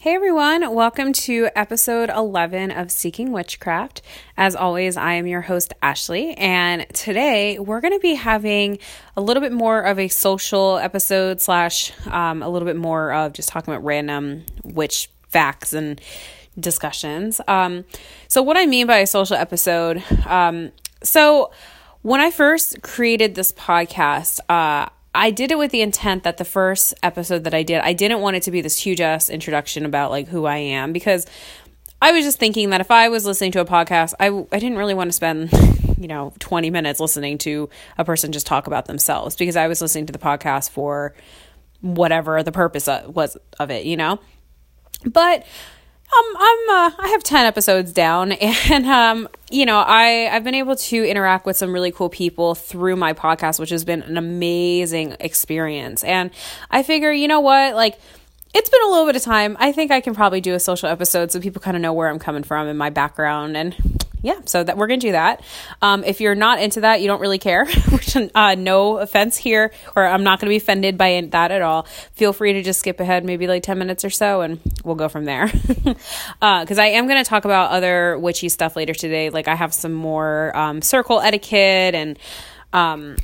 Hey everyone, welcome to episode 11 of Seeking Witchcraft. As always, I am your host, Ashley, and today we're going to be having a little bit more of a social episode, slash, um, a little bit more of just talking about random witch facts and discussions. Um, so, what I mean by a social episode, um, so when I first created this podcast, uh, I did it with the intent that the first episode that I did, I didn't want it to be this huge ass introduction about like who I am because I was just thinking that if I was listening to a podcast, I, I didn't really want to spend, you know, 20 minutes listening to a person just talk about themselves because I was listening to the podcast for whatever the purpose uh, was of it, you know? But um, I'm uh, I have ten episodes down, and um, you know, I I've been able to interact with some really cool people through my podcast, which has been an amazing experience. And I figure, you know what, like it's been a little bit of time. I think I can probably do a social episode so people kind of know where I'm coming from and my background and yeah, so that we're gonna do that. Um, if you're not into that, you don't really care. uh, no offense here, or I'm not gonna be offended by that at all. Feel free to just skip ahead, maybe like ten minutes or so, and we'll go from there. Because uh, I am gonna talk about other witchy stuff later today. Like I have some more um, circle etiquette and. Um,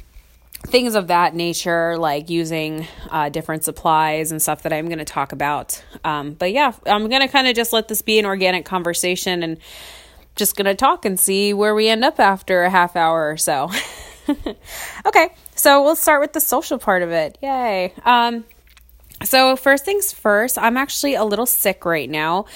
things of that nature, like using uh, different supplies and stuff that I'm going to talk about. Um, but yeah, I'm going to kind of just let this be an organic conversation and just going to talk and see where we end up after a half hour or so. okay, so we'll start with the social part of it. Yay. Um, so, first things first, I'm actually a little sick right now.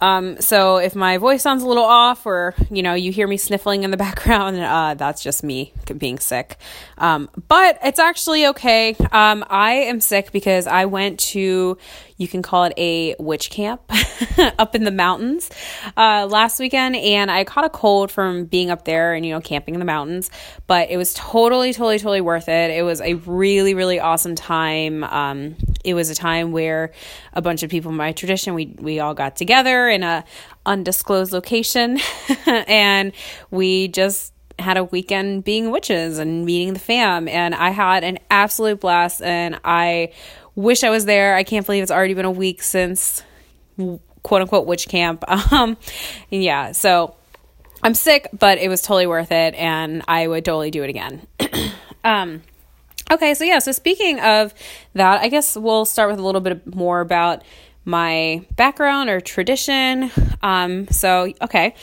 Um, so, if my voice sounds a little off or, you know, you hear me sniffling in the background, uh, that's just me being sick. Um, but it's actually okay. Um, I am sick because I went to you can call it a witch camp up in the mountains uh, last weekend. And I caught a cold from being up there and, you know, camping in the mountains. But it was totally, totally, totally worth it. It was a really, really awesome time. Um, it was a time where a bunch of people in my tradition, we, we all got together in a undisclosed location and we just had a weekend being witches and meeting the fam and I had an absolute blast and I wish I was there. I can't believe it's already been a week since quote unquote witch camp. Um, yeah, so I'm sick, but it was totally worth it, and I would totally do it again. um, okay, so yeah, so speaking of that, I guess we'll start with a little bit more about my background or tradition. Um, so okay,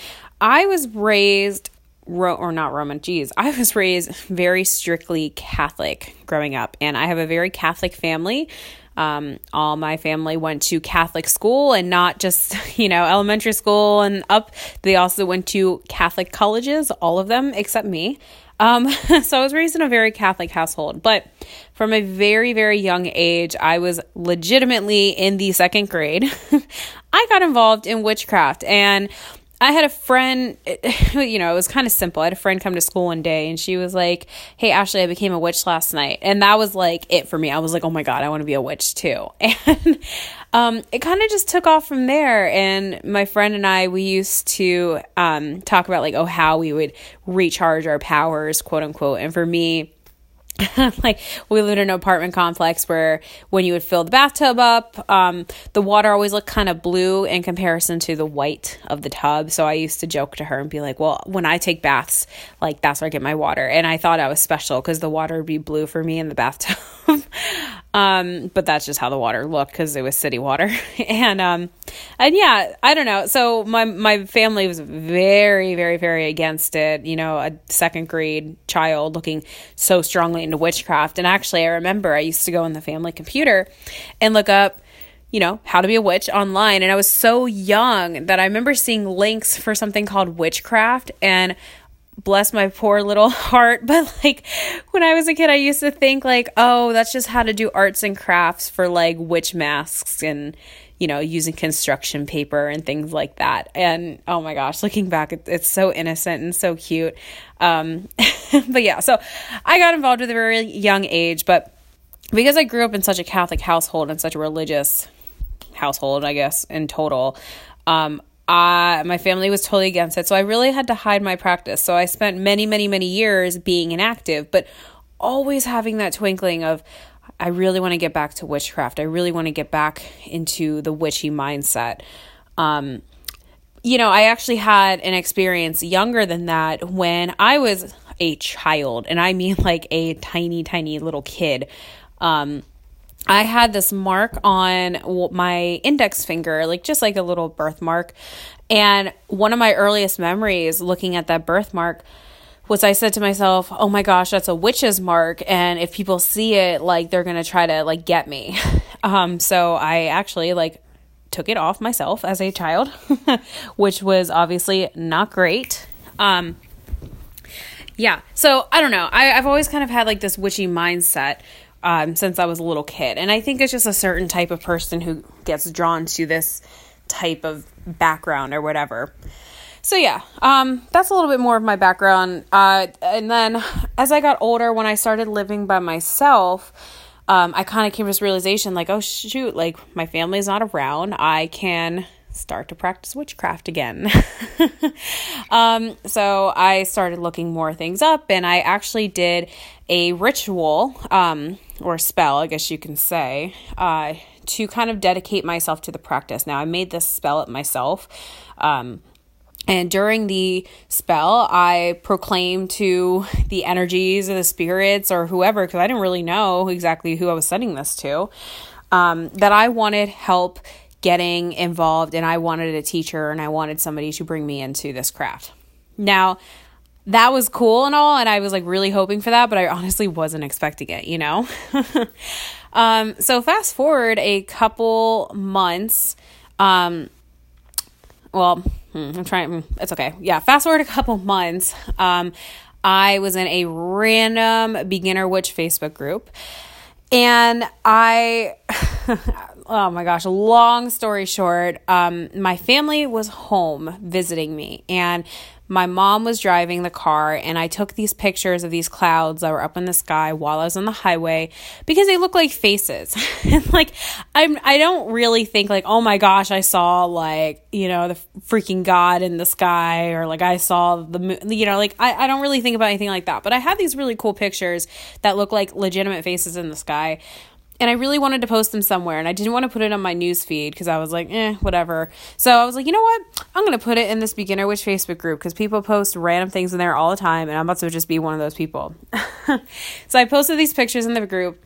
I was raised Ro- or not Roman, geez, I was raised very strictly Catholic growing up, and I have a very Catholic family. Um, all my family went to Catholic school and not just, you know, elementary school and up. They also went to Catholic colleges, all of them except me. Um, so I was raised in a very Catholic household, but from a very, very young age, I was legitimately in the second grade. I got involved in witchcraft and I had a friend, you know, it was kind of simple. I had a friend come to school one day and she was like, Hey, Ashley, I became a witch last night. And that was like it for me. I was like, Oh my God, I want to be a witch too. And um, it kind of just took off from there. And my friend and I, we used to um, talk about like, oh, how we would recharge our powers, quote unquote. And for me, like we lived in an apartment complex where when you would fill the bathtub up um, the water always looked kind of blue in comparison to the white of the tub. So i used to joke to her and be like well when i take baths like that's where i get my water. And i thought i was special because the water would be blue for me in the bathtub. Um, but that's just how the water looked because it was city water. And um, and yeah i don't know. So my my family was very very very against it. You know a second grade child looking so strongly into witchcraft. And actually, I remember I used to go on the family computer and look up, you know, how to be a witch online. And I was so young that I remember seeing links for something called witchcraft. And bless my poor little heart but like when i was a kid i used to think like oh that's just how to do arts and crafts for like witch masks and you know, using construction paper and things like that. And oh my gosh, looking back, it, it's so innocent and so cute. Um, but yeah, so I got involved at a very young age, but because I grew up in such a Catholic household and such a religious household, I guess, in total, um, I, my family was totally against it. So I really had to hide my practice. So I spent many, many, many years being inactive, but always having that twinkling of, I really want to get back to witchcraft. I really want to get back into the witchy mindset. Um, you know, I actually had an experience younger than that when I was a child, and I mean like a tiny, tiny little kid. Um, I had this mark on my index finger, like just like a little birthmark. And one of my earliest memories looking at that birthmark was I said to myself, "Oh my gosh, that's a witch's mark and if people see it, like they're going to try to like get me." Um so I actually like took it off myself as a child, which was obviously not great. Um yeah. So, I don't know. I I've always kind of had like this witchy mindset um, since I was a little kid. And I think it's just a certain type of person who gets drawn to this type of background or whatever. So yeah, um, that's a little bit more of my background. Uh, and then as I got older, when I started living by myself, um, I kind of came to this realization like, oh shoot, like my family's not around. I can start to practice witchcraft again. um, so I started looking more things up, and I actually did a ritual um, or spell, I guess you can say, uh, to kind of dedicate myself to the practice. Now, I made this spell up myself. Um, and during the spell, I proclaimed to the energies or the spirits or whoever, because I didn't really know exactly who I was sending this to, um, that I wanted help getting involved and I wanted a teacher and I wanted somebody to bring me into this craft. Now, that was cool and all, and I was like really hoping for that, but I honestly wasn't expecting it, you know? um, so, fast forward a couple months. Um, well, hmm, I'm trying, it's okay. Yeah, fast forward a couple months. Um, I was in a random beginner witch Facebook group. And I oh my gosh, long story short, um, my family was home visiting me, and my mom was driving the car, and I took these pictures of these clouds that were up in the sky while I was on the highway because they look like faces. and like, I'm, I don't really think like, oh my gosh, I saw like, you know, the freaking God in the sky, or like I saw the moon, you know, like I, I don't really think about anything like that. But I had these really cool pictures that look like legitimate faces in the sky and I really wanted to post them somewhere and I didn't want to put it on my news feed because I was like, eh, whatever. So I was like, you know what? I'm going to put it in this beginner witch Facebook group because people post random things in there all the time and I'm about to just be one of those people. so I posted these pictures in the group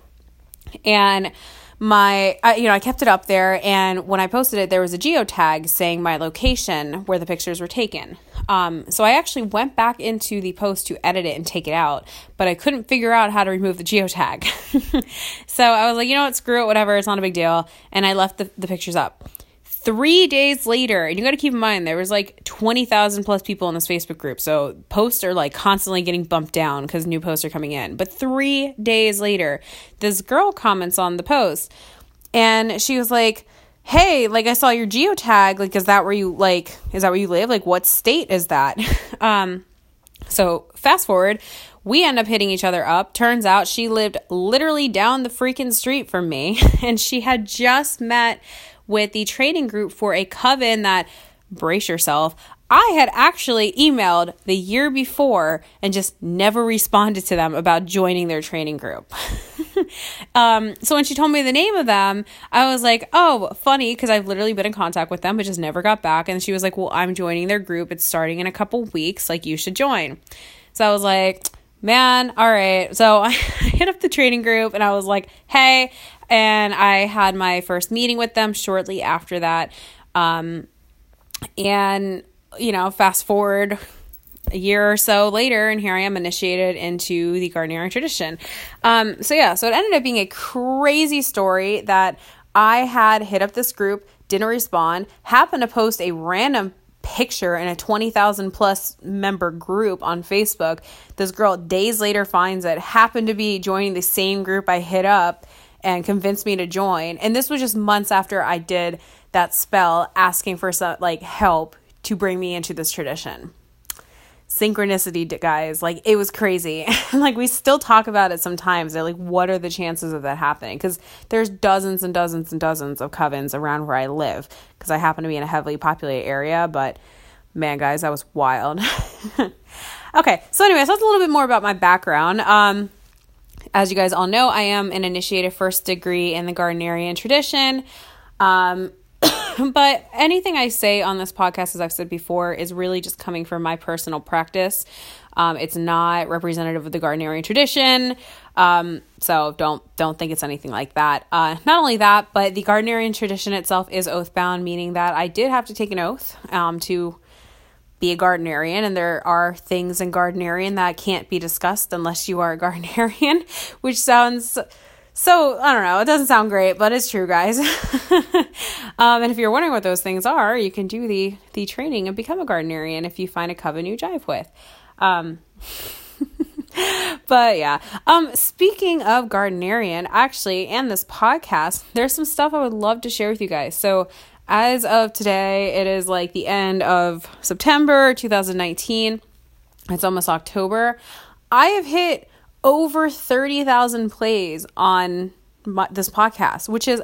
and my you know i kept it up there and when i posted it there was a geotag saying my location where the pictures were taken um, so i actually went back into the post to edit it and take it out but i couldn't figure out how to remove the geotag. So i was like you know what? Screw it whatever it's not a big deal. And i left the, the pictures up. Three days later, and you got to keep in mind there was like twenty thousand plus people in this Facebook group, so posts are like constantly getting bumped down because new posts are coming in. But three days later, this girl comments on the post, and she was like, "Hey, like I saw your geotag. Like, is that where you like? Is that where you live? Like, what state is that?" um, so fast forward, we end up hitting each other up. Turns out she lived literally down the freaking street from me, and she had just met with the training group for a coven that, brace yourself, I had actually emailed the year before and just never responded to them about joining their training group. um, so when she told me the name of them, I was like, oh, funny, because I've literally been in contact with them, but just never got back. And she was like, well, I'm joining their group. It's starting in a couple weeks. Like, you should join. So I was like, man, all right. So I hit up the training group and I was like, hey, and I had my first meeting with them shortly after that. Um, and, you know, fast forward a year or so later, and here I am initiated into the Gardnerian tradition. Um, so, yeah, so it ended up being a crazy story that I had hit up this group, didn't respond, happened to post a random picture in a 20,000 plus member group on Facebook. This girl days later finds it, happened to be joining the same group I hit up and convinced me to join. And this was just months after I did that spell asking for some like help to bring me into this tradition. Synchronicity, guys, like it was crazy. like we still talk about it sometimes. They're like, what are the chances of that happening? Because there's dozens and dozens and dozens of covens around where I live. Because I happen to be in a heavily populated area, but man, guys, that was wild. okay, so anyway, so that's a little bit more about my background. Um, as you guys all know, I am an initiated first degree in the Gardnerian tradition. Um, but anything I say on this podcast, as I've said before, is really just coming from my personal practice. Um, it's not representative of the Gardnerian tradition, um, so don't don't think it's anything like that. Uh, not only that, but the Gardnerian tradition itself is oath bound, meaning that I did have to take an oath um, to be a Gardnerian, and there are things in Gardnerian that can't be discussed unless you are a Gardnerian, which sounds so I don't know. It doesn't sound great, but it's true, guys. um, and if you're wondering what those things are, you can do the the training and become a Gardnerian if you find a coven you jive with. Um, but yeah. Um, speaking of Gardnerian, actually, and this podcast, there's some stuff I would love to share with you guys. So as of today, it is like the end of September 2019. It's almost October. I have hit over 30,000 plays on my, this podcast, which is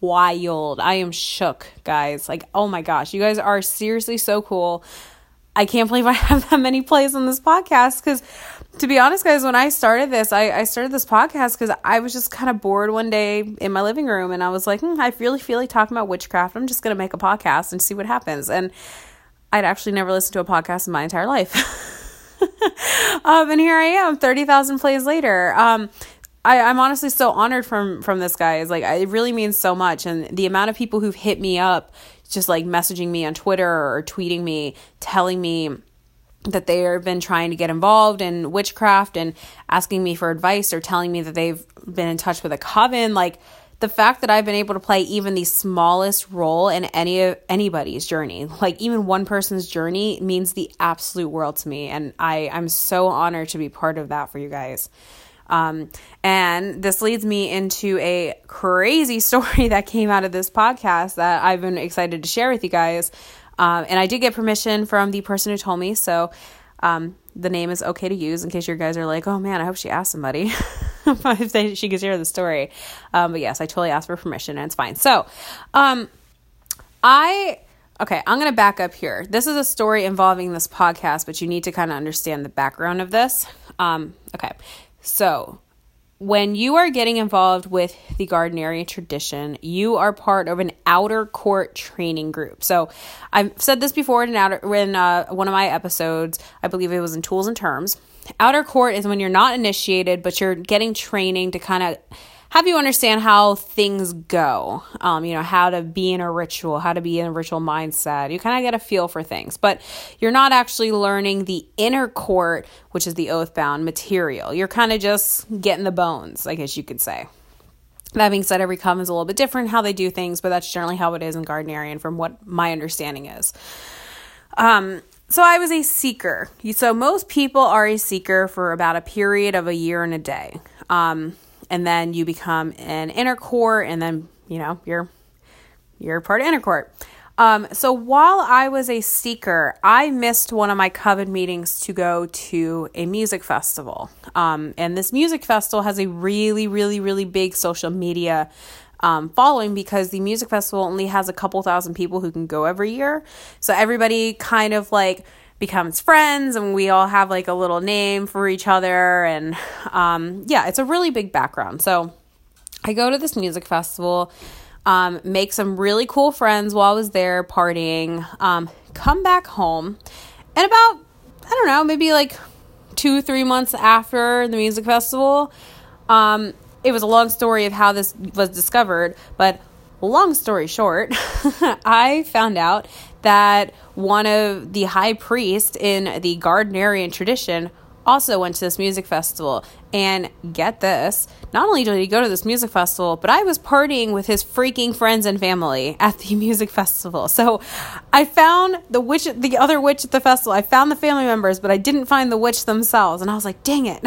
wild. I am shook, guys. Like, oh my gosh, you guys are seriously so cool. I can't believe I have that many plays on this podcast because, to be honest, guys, when I started this, I, I started this podcast because I was just kind of bored one day in my living room and I was like, hmm, I really feel like talking about witchcraft. I'm just going to make a podcast and see what happens. And I'd actually never listened to a podcast in my entire life. um, and here I am, thirty thousand plays later. Um, I, I'm honestly so honored from from this guy. It's like it really means so much, and the amount of people who've hit me up, just like messaging me on Twitter or tweeting me, telling me that they have been trying to get involved in witchcraft and asking me for advice or telling me that they've been in touch with a coven, like the fact that I've been able to play even the smallest role in any of anybody's journey, like even one person's journey, means the absolute world to me, and I I'm so honored to be part of that for you guys. Um, and this leads me into a crazy story that came out of this podcast that I've been excited to share with you guys. Um, and I did get permission from the person who told me, so um, the name is okay to use in case your guys are like, oh man, I hope she asked somebody if they, she could share the story. Um, but yes, I totally asked for permission and it's fine. So, um, I okay, I'm going to back up here. This is a story involving this podcast, but you need to kind of understand the background of this. Um, okay, so when you are getting involved with the Gardnerian tradition, you are part of an outer court training group. So I've said this before in, outer, in uh, one of my episodes. I believe it was in Tools and Terms. Outer court is when you're not initiated, but you're getting training to kind of have you understand how things go. Um, you know, how to be in a ritual, how to be in a ritual mindset. You kind of get a feel for things, but you're not actually learning the inner court, which is the oath bound material. You're kind of just getting the bones, I guess you could say. That being said, every coven is a little bit different how they do things, but that's generally how it is in Gardnerian from what my understanding is. Um, so I was a seeker. So most people are a seeker for about a period of a year and a day. Um, and then you become an inner court, and then you know you're you're part of inner court. Um, so while I was a seeker, I missed one of my coven meetings to go to a music festival. Um, and this music festival has a really, really, really big social media um, following because the music festival only has a couple thousand people who can go every year. So everybody kind of like becomes friends and we all have like a little name for each other and um, yeah it's a really big background. So i go to this music festival um, make some really cool friends while i was there partying um, come back home and about i don't know maybe like two three months after the music festival um, it was a long story of how this was discovered but long story short i found out that one of the high priests in the Gardnerian tradition also went to this music festival. And get this, not only did he go to this music festival, but I was partying with his freaking friends and family at the music festival. So I found the witch, the other witch at the festival. I found the family members, but I didn't find the witch themselves. And I was like, dang it.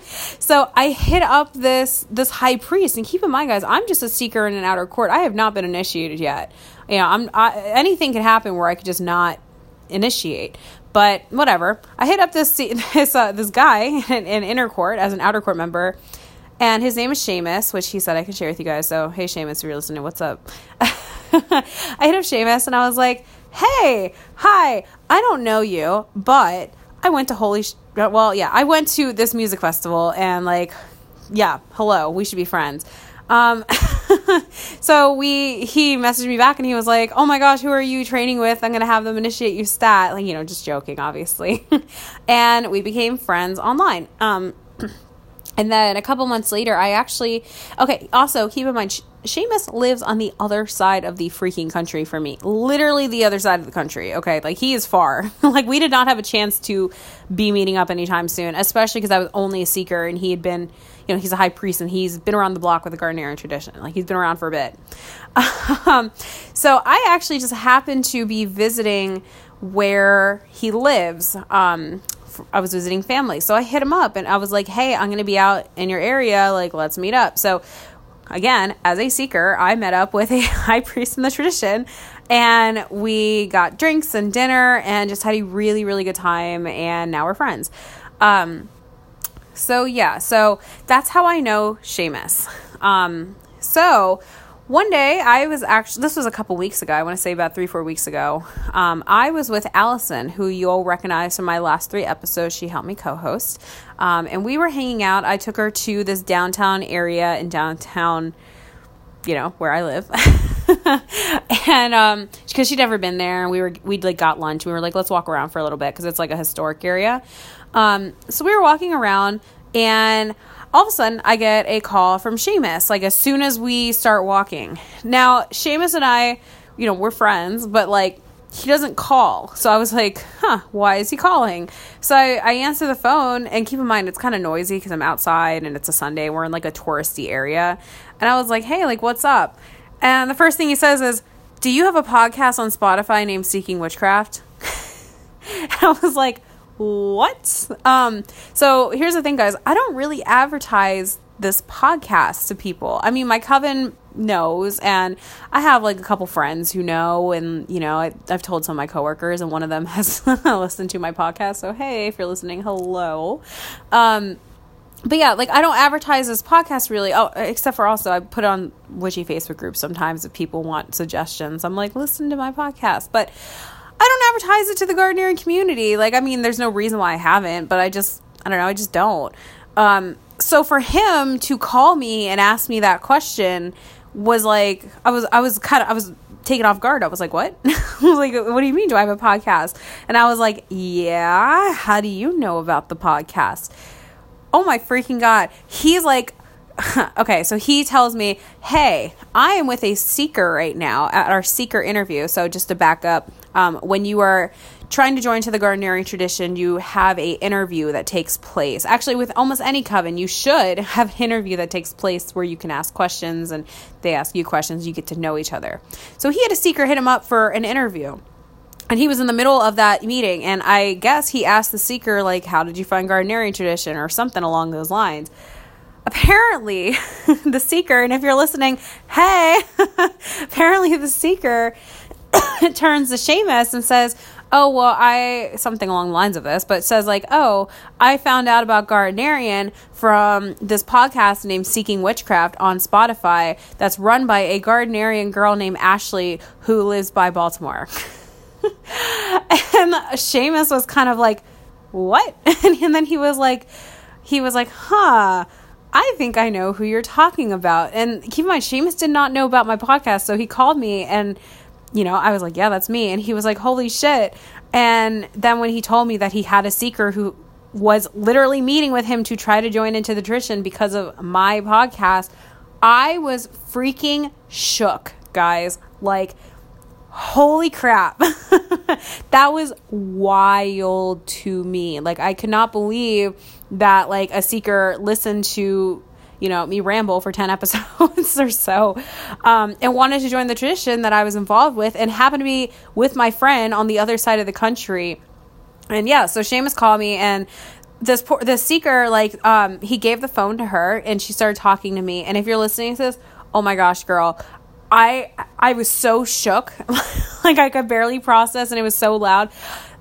so I hit up this this high priest. And keep in mind, guys, I'm just a seeker in an outer court. I have not been initiated yet. You know, I'm I, anything could happen where I could just not initiate. But whatever. I hit up this this uh, this guy in, in inner court as an outer court member, and his name is Seamus, which he said I could share with you guys. So hey, Seamus, if you're listening, what's up? I hit up Seamus and I was like, hey, hi, I don't know you, but I went to Holy. Sh- well, yeah, I went to this music festival and like yeah, hello, we should be friends. Um, so we he messaged me back and he was like, "Oh my gosh, who are you training with? I'm gonna have them initiate you stat." Like you know, just joking, obviously. and we became friends online. Um, and then a couple months later, I actually okay. Also, keep in mind, Seamus lives on the other side of the freaking country for me. Literally the other side of the country. Okay. Like he is far. like we did not have a chance to be meeting up anytime soon, especially because I was only a seeker and he had been, you know, he's a high priest and he's been around the block with the Gardnerian tradition. Like he's been around for a bit. um, so I actually just happened to be visiting where he lives. Um, I was visiting family. So I hit him up and I was like, hey, I'm going to be out in your area. Like, let's meet up. So again, as a seeker, I met up with a high priest in the tradition and we got drinks and dinner and just had a really, really good time. And now we're friends. Um, so yeah, so that's how I know Seamus. Um, so one day I was actually, this was a couple weeks ago, I want to say about three, four weeks ago. Um, I was with Allison, who you'll recognize from my last three episodes. She helped me co host. Um, and we were hanging out. I took her to this downtown area in downtown, you know, where I live. and um because she'd never been there and we were we'd like got lunch we were like let's walk around for a little bit because it's like a historic area um so we were walking around and all of a sudden I get a call from Seamus, like as soon as we start walking. Now, Seamus and I, you know, we're friends, but like he doesn't call. So I was like, huh, why is he calling? So I, I answer the phone, and keep in mind, it's kind of noisy because I'm outside and it's a Sunday. We're in like a touristy area. And I was like, hey, like, what's up? And the first thing he says is, do you have a podcast on Spotify named Seeking Witchcraft? and I was like, what? Um, so here's the thing, guys. I don't really advertise this podcast to people. I mean, my coven knows, and I have like a couple friends who know, and you know, I, have told some of my coworkers, and one of them has listened to my podcast. So hey, if you're listening, hello. Um, but yeah, like I don't advertise this podcast really. Oh, except for also I put on witchy Facebook groups sometimes if people want suggestions. I'm like, listen to my podcast, but I don't advertise it to the Gardnerian community. Like, I mean, there's no reason why I haven't, but I just, I don't know, I just don't. Um, so for him to call me and ask me that question was like, I was, I was kind of, I was taken off guard. I was like, what? I was like, what do you mean? Do I have a podcast? And I was like, yeah. How do you know about the podcast? Oh my freaking God. He's like, okay, so he tells me, hey, I am with a seeker right now at our seeker interview. So just to back up, um, when you are trying to join to the Gardnerian tradition, you have a interview that takes place. Actually, with almost any coven, you should have an interview that takes place where you can ask questions and they ask you questions. You get to know each other. So he had a seeker hit him up for an interview. And he was in the middle of that meeting, and I guess he asked the seeker, like, how did you find Gardnerian tradition or something along those lines apparently the seeker and if you're listening hey apparently the seeker turns to Seamus and says, "Oh well, I something along the lines of this, but says like, oh, I found out about Gardnerian from this podcast named Seeking Witchcraft on Spotify that's run by a Gardnerian girl named Ashley who lives by Baltimore." and Seamus was kind of like, "What?" and then he was like, he was like, "Huh." I think I know who you're talking about. And keep in mind, Seamus did not know about my podcast, so he called me and you know, I was like, yeah, that's me. And he was like, holy shit. And then when he told me that he had a seeker who was literally meeting with him to try to join into the tradition because of my podcast, I was freaking shook, guys. Like, holy crap. that was wild to me. Like, I could not believe that, like, a seeker listened to you know, me ramble for 10 episodes or so, um, and wanted to join the tradition that I was involved with and happened to be with my friend on the other side of the country. And yeah, so Seamus called me and this poor, the seeker, like, um, he gave the phone to her and she started talking to me. And if you're listening to this, oh my gosh, girl, I I was so shook, like I could barely process, and it was so loud.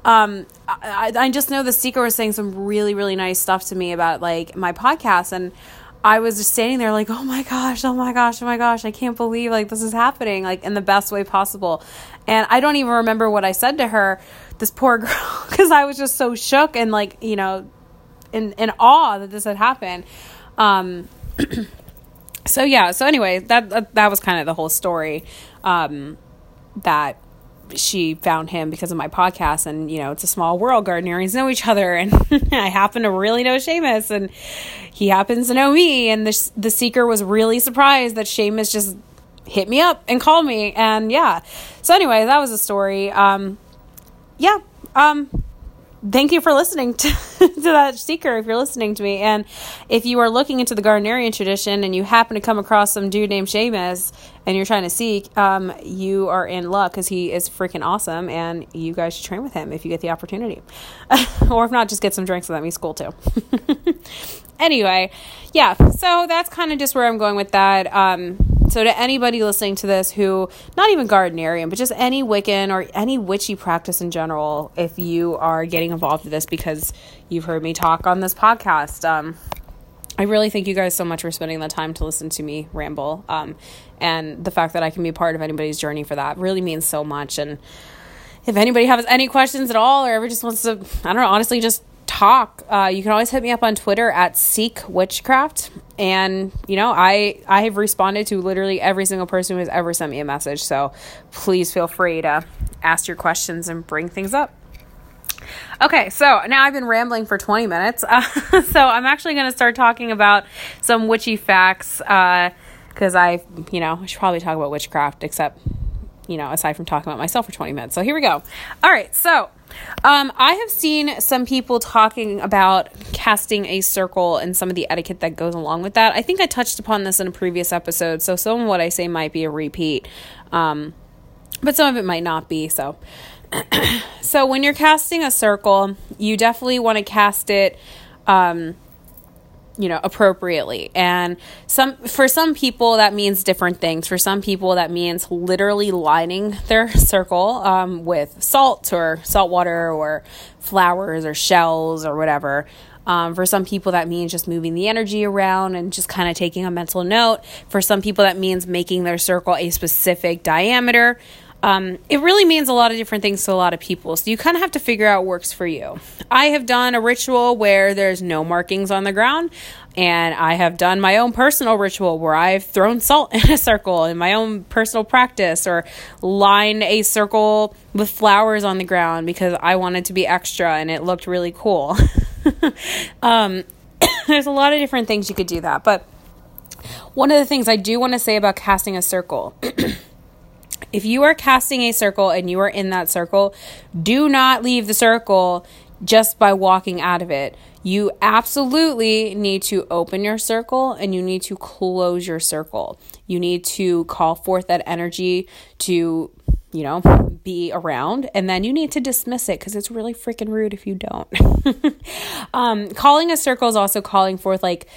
Um, I, I just know the seeker was saying some really really nice stuff to me about like my podcast, and I was just standing there like, oh my gosh, oh my gosh, oh my gosh, I can't believe like this is happening, like in the best way possible. And I don't even remember what I said to her, this poor girl, because I was just so shook and like, you know, in, in awe that this had happened. Um, so yeah, so anyway, that, that, that was kind of the whole story. Um, that she found him because of my podcast and you know it's a small world gardeners know each other and i happen to really know Seamus and he happens to know me and the, the seeker was really surprised that Seamus just hit me up and called me and yeah. So anyway that was a story. Um yeah um thank you for listening to, to that seeker if you're listening to me. And if you are looking into the Gardnerian tradition and you happen to come across some dude named Seamus and you're trying to seek um, you are in luck because he is freaking awesome and you guys should train with him if you get the opportunity. Or if not just get some drinks with him he's cool too. Anyway yeah so that's kind of just where i'm going with that. Um, so, to anybody listening to this who, not even Gardnerian, but just any Wiccan or any witchy practice in general, if you are getting involved with this because you've heard me talk on this podcast, um, I really thank you guys so much for spending the time to listen to me ramble. Um, and the fact that I can be part of anybody's journey for that really means so much. And if anybody has any questions at all or ever just wants to, I don't know, honestly, just talk, uh, you can always hit me up on Twitter at Seek Witchcraft. And you know, I I have responded to literally every single person who has ever sent me a message. So please feel free to ask your questions and bring things up. Okay, so now I've been rambling for 20 minutes. Uh, so I'm actually going to start talking about some witchy facts because uh, I, you know, I should probably talk about witchcraft, except, you know, aside from talking about myself for 20 minutes. So here we go. All right, so um, I have seen some people talking about casting a circle and some of the etiquette that goes along with that. I think I touched upon this in a previous episode, so some of what I say might be a repeat, um, but some of it might not be. So, so when you're casting a circle, you definitely want to cast it. Um, you know appropriately and some for some people that means different things for some people that means literally lining their circle um, with salt or salt water or flowers or shells or whatever um, for some people, that means just moving the energy around and just kind of taking a mental note. For some people, that means making their circle a specific diameter. Um, it really means a lot of different things to a lot of people. So you kind of have to figure out what works for you. I have done a ritual where there's no markings on the ground, and I have done my own personal ritual where I've thrown salt in a circle in my own personal practice or lined a circle with flowers on the ground because I wanted to be extra and it looked really cool. um, there's a lot of different things you could do that, but one of the things I do want to say about casting a circle. If you are casting a circle and you are in that circle, do not leave the circle just by walking out of it. You absolutely need to open your circle and you need to close your circle. You need to call forth that energy to, you know, be around and then you need to dismiss it because it's really freaking rude if you don't. um, calling a circle is also calling forth like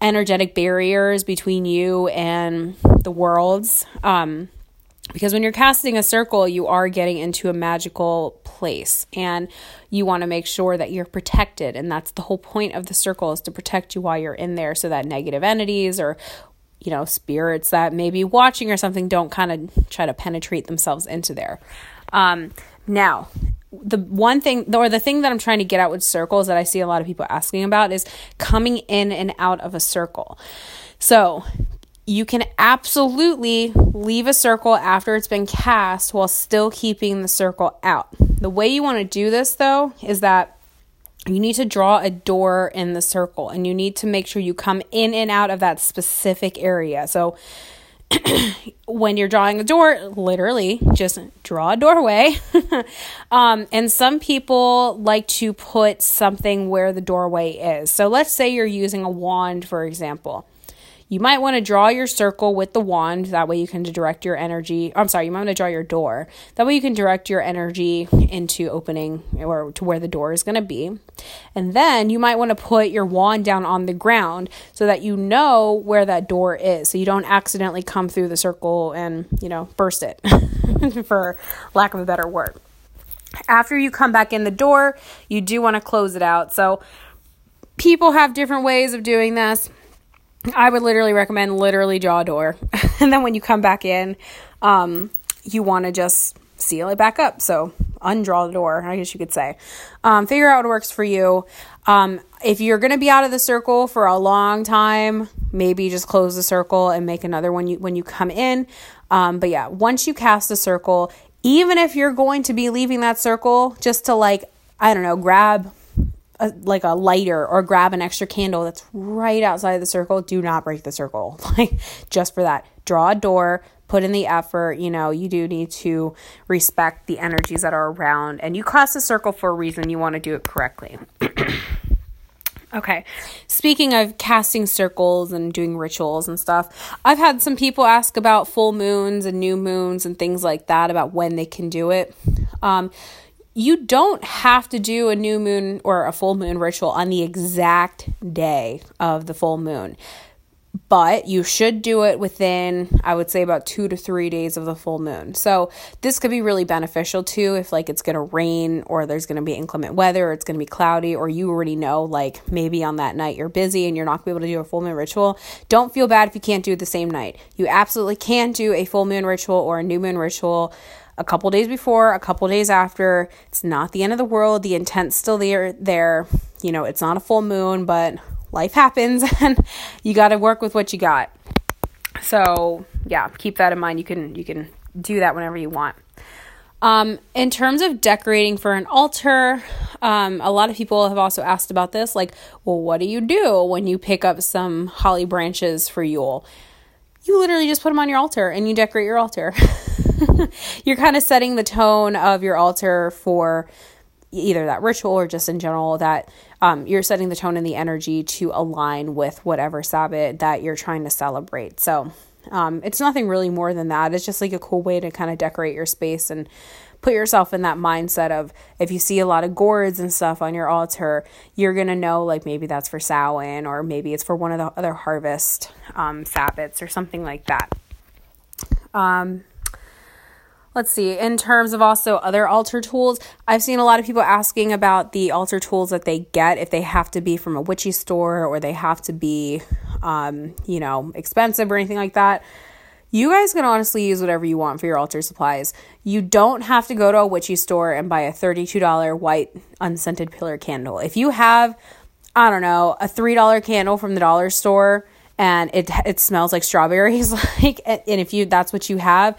energetic barriers between you and the worlds. Um, because when you're casting a circle, you are getting into a magical place and you want to make sure that you're protected. And that's the whole point of the circle is to protect you while you're in there so that negative entities or you know, spirits that may be watching or something don't kind of try to penetrate themselves into there. Um, now, the one thing or the thing that I'm trying to get at with circles that I see a lot of people asking about is coming in and out of a circle. So, you can absolutely leave a circle after it's been cast while still keeping the circle out. The way you want to do this, though, is that you need to draw a door in the circle and you need to make sure you come in and out of that specific area. So, when you're drawing a door, literally just draw a doorway. um, and some people like to put something where the doorway is. So let's say you're using a wand, for example you might want to draw your circle with the wand. That way you can direct your energy. I'm sorry, you might want to draw your door. That way you can direct your energy into opening or to where the door is going to be. And then you might want to put your wand down on the ground so that you know where that door is. So you don't accidentally come through the circle and, you know, burst it, for lack of a better word. After you come back in the door, you do want to close it out. So people have different ways of doing this I would literally recommend literally jaw door. and then when you come back in, um, you want to just seal it back up. So undraw the door, I guess you could say. Um, figure out what works for you. Um, if you're going to be out of the circle for a long time, maybe just close the circle and make another one you, when you come in. Um, but yeah, once you cast the circle, even if you're going to be leaving that circle just to like, I don't know, grab a, like a lighter or grab an extra candle that's right outside the circle, do not break the circle. Like just for that, draw a door, put in the effort. You know, you do need to respect the energies that are around, and you cross the circle for a reason. You want to do it correctly. Okay. Speaking of casting circles and doing rituals and stuff, I've had some people ask about full moons and new moons and things like that about when they can do it. Um, you don't have to do a new moon or a full moon ritual on the exact day of the full moon but you should do it within i would say about two to three days of the full moon. So this could be really beneficial too if like it's to rain or there's to be inclement weather or it's to be cloudy or you already know like maybe on that night you're busy and you're not to be able to do a full moon ritual don't feel bad if you can't do it the same night. You absolutely can do a full moon ritual or a new moon ritual a couple days before, a couple days after. It's not the end of the world. The intent's still there. There, you know, it's not a full moon, but life happens, and you got to work with what you got. So yeah, keep that in mind. You can you can do that whenever you want. Um, in terms of decorating for an altar, um, a lot of people have also asked about this. Like, well, what do you do when you pick up some holly branches for Yule? You literally just put them on your altar and you decorate your altar. you're kind of setting the tone of your altar for either that ritual or just in general that um, you're setting the tone and the energy to align with whatever Sabbath that you're trying to celebrate. So um, it's nothing really more than that. It's just like a cool way to kind of decorate your space and put yourself in that mindset of if you see a lot of gourds and stuff on your altar, you're gonna know like maybe that's for Samhain or maybe it's for one of the other harvest um, Sabbaths or something like that. Um, let's see in terms of also other altar tools i've seen a lot of people asking about the altar tools that they get if they have to be from a witchy store or they have to be um, you know expensive or anything like that. You guys can honestly use whatever you want for your altar supplies. You don't have to go to a witchy store and buy a $32 white unscented pillar candle. If you have i don't know a $3 candle from the dollar store and it it smells like strawberries like and if you that's what you have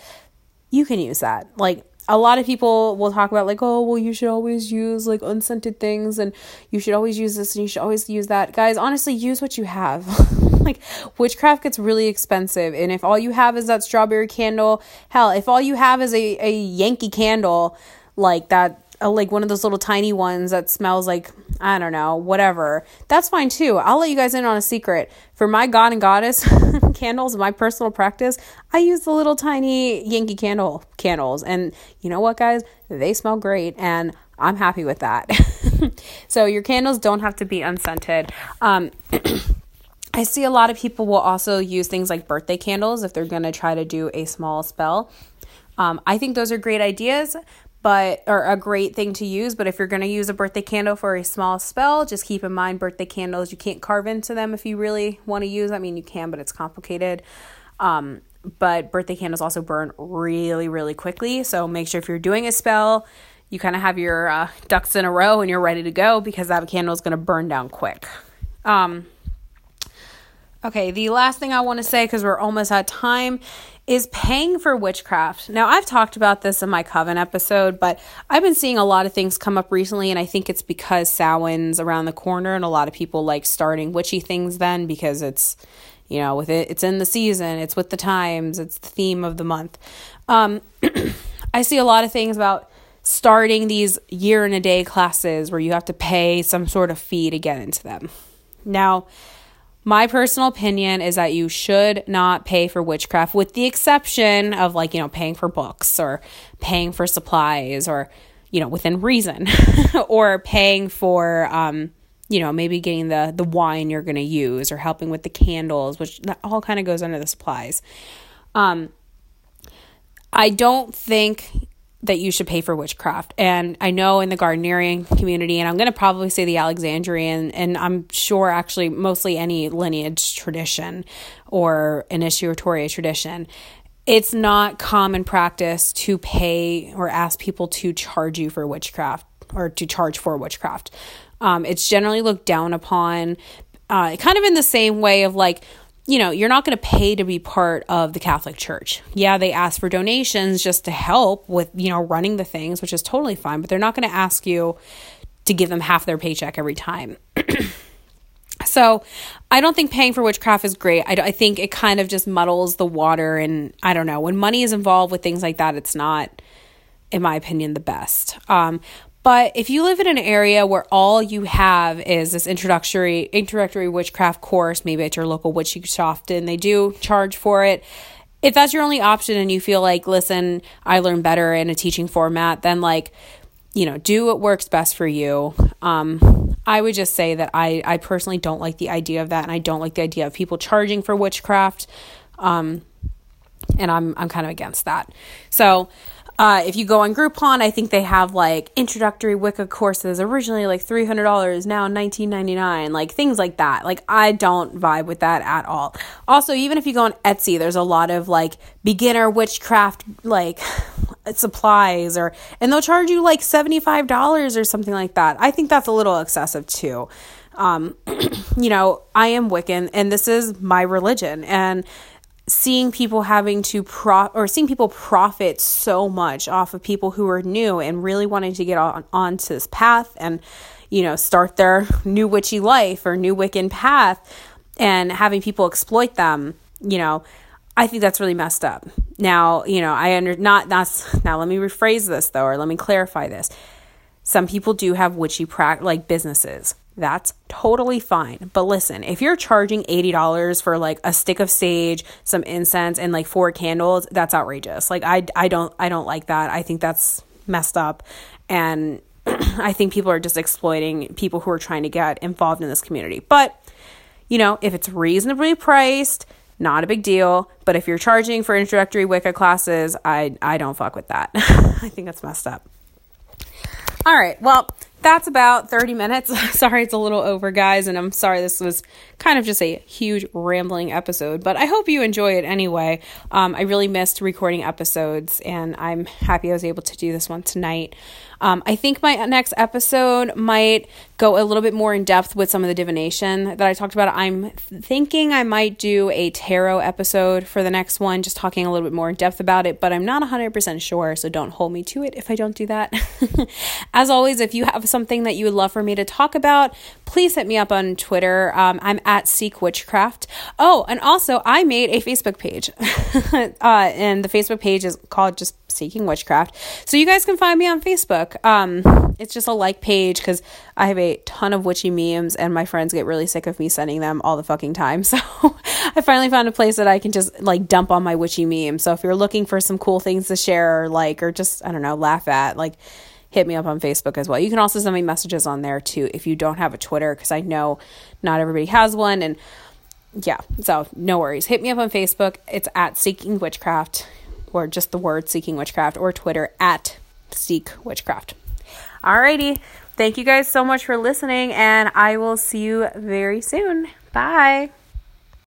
you can use that. Like a lot of people will talk about like, oh, well, you should always use like unscented things and you should always use this and you should always use that. Guys, honestly, use what you have. like witchcraft gets really expensive. And if all you have is that strawberry candle, hell, if all you have is a, a Yankee candle, like that a, like one of those little tiny ones that smells like I don't know, whatever. That's fine too. I'll let you guys in on a secret. For my god and goddess candles, my personal practice, I use the little tiny Yankee candle candles, and you know what, guys, they smell great, and I'm happy with that. so your candles don't have to be unscented. Um, I see a lot of people will also use things like birthday candles if they're going to try to do a small spell. Um, I think those are great ideas, but or a great thing to use but if you're going to use a birthday candle for a small spell just keep in mind birthday candles you can't carve into them if you really want to use i mean you can but it's complicated. Um, but birthday candles also burn really really quickly so make sure if you're doing a spell you kind of have your uh, ducks in a row and you're ready to go because that candle is going to burn down quick. Um, okay the last thing i want to say because we're almost out of time is paying for witchcraft. Now, I've talked about this in my Coven episode, but I've been seeing a lot of things come up recently, and I think it's because Samhain's around the corner, and a lot of people like starting witchy things then because it's, you know, with it, it's in the season, it's with the times, it's the theme of the month. Um, I see a lot of things about starting these year in a day classes where you have to pay some sort of fee to get into them. Now, my personal opinion is that you should not pay for witchcraft, with the exception of like, you know, paying for books or paying for supplies or, you know, within reason, or paying for, um, you know, maybe getting the the wine you're going to use or helping with the candles, which that all kind of goes under the supplies. Um, I don't think that you should pay for witchcraft. And I know in the Gardnerian community, and I'm going to probably say the Alexandrian, and I'm sure actually mostly any lineage tradition or initiatory tradition, it's not common practice to pay or ask people to charge you for witchcraft or to charge for witchcraft. Um, it's generally looked down upon, uh, kind of in the same way of like, you know, you're not going to pay to be part of the Catholic Church. Yeah, they ask for donations just to help with, you know, running the things, which is totally fine, but they're not going to ask you to give them half their paycheck every time. so I don't think paying for witchcraft is great. I, I think it kind of just muddles the water. And I don't know, when money is involved with things like that, it's not, in my opinion, the best. Um, but if you live in an area where all you have is this introductory introductory witchcraft course, maybe at your local witch shop, and they do charge for it. If that's your only option and you feel like, listen, I learn better in a teaching format, then like, you know, do what works best for you. Um, I would just say that I, I personally don't like the idea of that, and I don't like the idea of people charging for witchcraft. Um, and I'm I'm kind of against that. So uh, if you go on Groupon, I think they have like introductory Wicca courses, originally like $300, now $19.99, like things like that. Like, I don't vibe with that at all. Also, even if you go on Etsy, there's a lot of like beginner witchcraft, like supplies, or, and they'll charge you like $75 or something like that. I think that's a little excessive too. Um, you know, I am Wiccan and this is my religion. And seeing people having to pro or seeing people profit so much off of people who are new and really wanting to get on onto this path and you know start their new witchy life or new wiccan path and having people exploit them you know i think that's really messed up. Now you know i under not that's now let me rephrase this though or let me clarify this. Some people do have witchy pra- like businesses that's totally fine. But listen, if you're charging $80 for like a stick of sage, some incense and like four candles, that's outrageous. Like I I don't I don't like that. I think that's messed up and I think people are just exploiting people who are trying to get involved in this community. But you know, if it's reasonably priced, not a big deal. But if you're charging for introductory Wicca classes, I I don't fuck with that. I think that's messed up. All right. Well, that's about 30 minutes. sorry it's a little over, guys, and I'm sorry this was kind of just a huge rambling episode, but I hope you enjoy it anyway. Um, I really missed recording episodes, and I'm happy I was able to do this one tonight. Um, I think my next episode might go a little bit more in depth with some of the divination that I talked about. I'm thinking I might do a tarot episode for the next one, just talking a little bit more in depth about it, but I'm not 100% sure, so don't hold me to it if I don't do that. As always, if you have something that you would love for me to talk about, please hit me up on Twitter. Um, I'm at Seek Witchcraft. Oh, and also, I made a Facebook page, uh, and the Facebook page is called just Seeking Witchcraft. So you guys can find me on Facebook. Um, it's just a like page because I have a ton of witchy memes and my friends get really sick of me sending them all the fucking time. So I finally found a place that I can just like dump on my witchy memes. So if you're looking for some cool things to share or like, or just, I don't know, laugh at, like, hit me up on Facebook as well. You can also send me messages on there too if you don't have a Twitter because I know not everybody has one and yeah, so no worries. Hit me up on Facebook. It's at Seeking Witchcraft or just the word Seeking Witchcraft, or Twitter at Seek Witchcraft. Alrighty. Thank you guys so much for listening, and I will see you very soon. Bye.